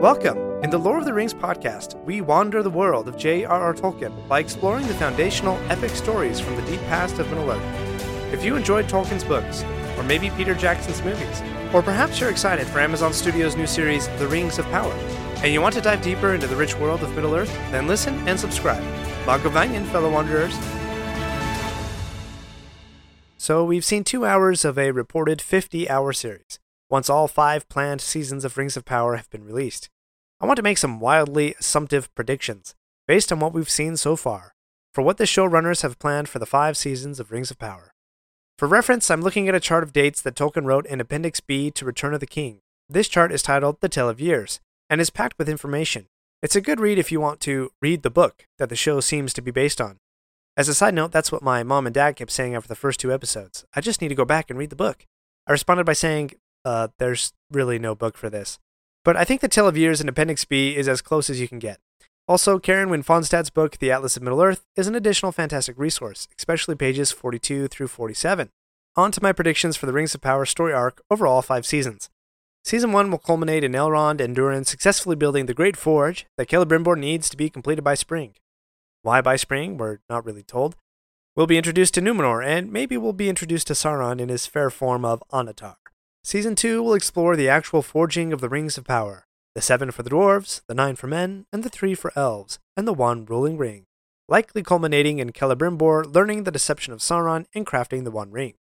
Welcome. In the Lord of the Rings podcast, we wander the world of J.R.R. Tolkien by exploring the foundational epic stories from the deep past of Middle Earth. If you enjoyed Tolkien's books, or maybe Peter Jackson's movies, or perhaps you're excited for Amazon Studios' new series, The Rings of Power, and you want to dive deeper into the rich world of Middle Earth, then listen and subscribe. Mae govannen, fellow wanderers. So, we've seen two hours of a reported 50 hour series, once all five planned seasons of Rings of Power have been released. I want to make some wildly assumptive predictions, based on what we've seen so far, for what the showrunners have planned for the five seasons of Rings of Power. For reference, I'm looking at a chart of dates that Tolkien wrote in Appendix B to Return of the King. This chart is titled The Tale of Years, and is packed with information. It's a good read if you want to read the book that the show seems to be based on. As a side note, that's what my mom and dad kept saying after the first two episodes. I just need to go back and read the book. I responded by saying, uh, there's really no book for this. But I think The Tale of Years in Appendix B is as close as you can get. Also, Karen Wynne Fonstad's book, The Atlas of Middle Earth, is an additional fantastic resource, especially pages 42 through 47. On to my predictions for the Rings of Power story arc over all five seasons. Season 1 will culminate in Elrond and Durin successfully building the Great Forge that Celebrimbor needs to be completed by spring. Why by spring, we're not really told. We'll be introduced to Numenor, and maybe we'll be introduced to Sauron in his fair form of Annatar. Season 2 will explore the actual forging of the Rings of Power the seven for the dwarves, the nine for men, and the three for elves, and the one ruling ring, likely culminating in Celebrimbor learning the deception of Sauron and crafting the One Ring.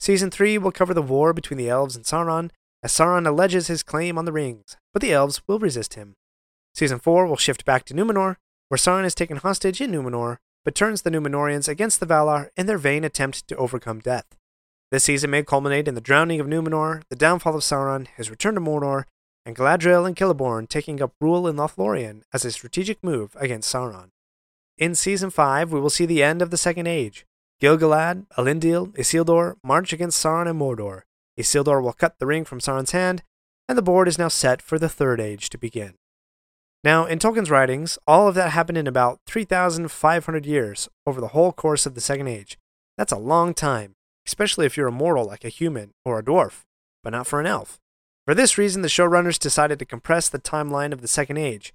Season 3 will cover the war between the elves and Sauron, as Sauron alleges his claim on the rings, but the elves will resist him. Season 4 will shift back to Numenor, where Sauron is taken hostage in Numenor, but turns the Numenorians against the Valar in their vain attempt to overcome death. This season may culminate in the drowning of Numenor, the downfall of Sauron, his return to Mordor, and Galadriel and Celeborn taking up rule in Lothlorien as a strategic move against Sauron. In Season 5, we will see the end of the Second Age. Gil-galad, Elendil, Isildur march against Sauron and Mordor. Isildur will cut the ring from Sauron's hand, and the board is now set for the Third Age to begin. Now, in Tolkien's writings, all of that happened in about 3,500 years over the whole course of the Second Age. That's a long time, especially if you're a mortal like a human or a dwarf, but not for an elf. For this reason, the showrunners decided to compress the timeline of the Second Age.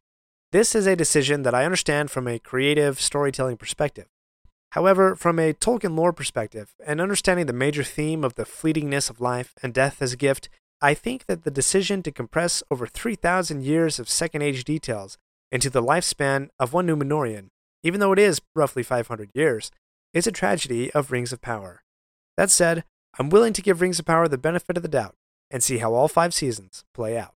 This is a decision that I understand from a creative storytelling perspective. However, from a Tolkien lore perspective, and understanding the major theme of the fleetingness of life and death as a gift, I think that the decision to compress over 3,000 years of Second Age details into the lifespan of one Numenorian, even though it is roughly 500 years, is a tragedy of Rings of Power. That said, I'm willing to give Rings of Power the benefit of the doubt and see how all five seasons play out.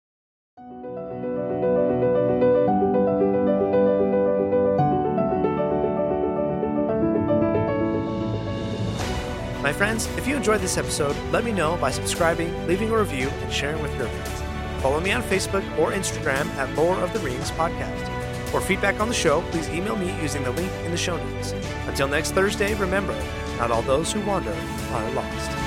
My friends, if you enjoyed this episode, let me know by subscribing, leaving a review, and sharing with your friends. Follow me on Facebook or Instagram at Lore of the Rings Podcast. For feedback on the show, please email me using the link in the show notes. Until next Thursday, remember, not all those who wander are lost.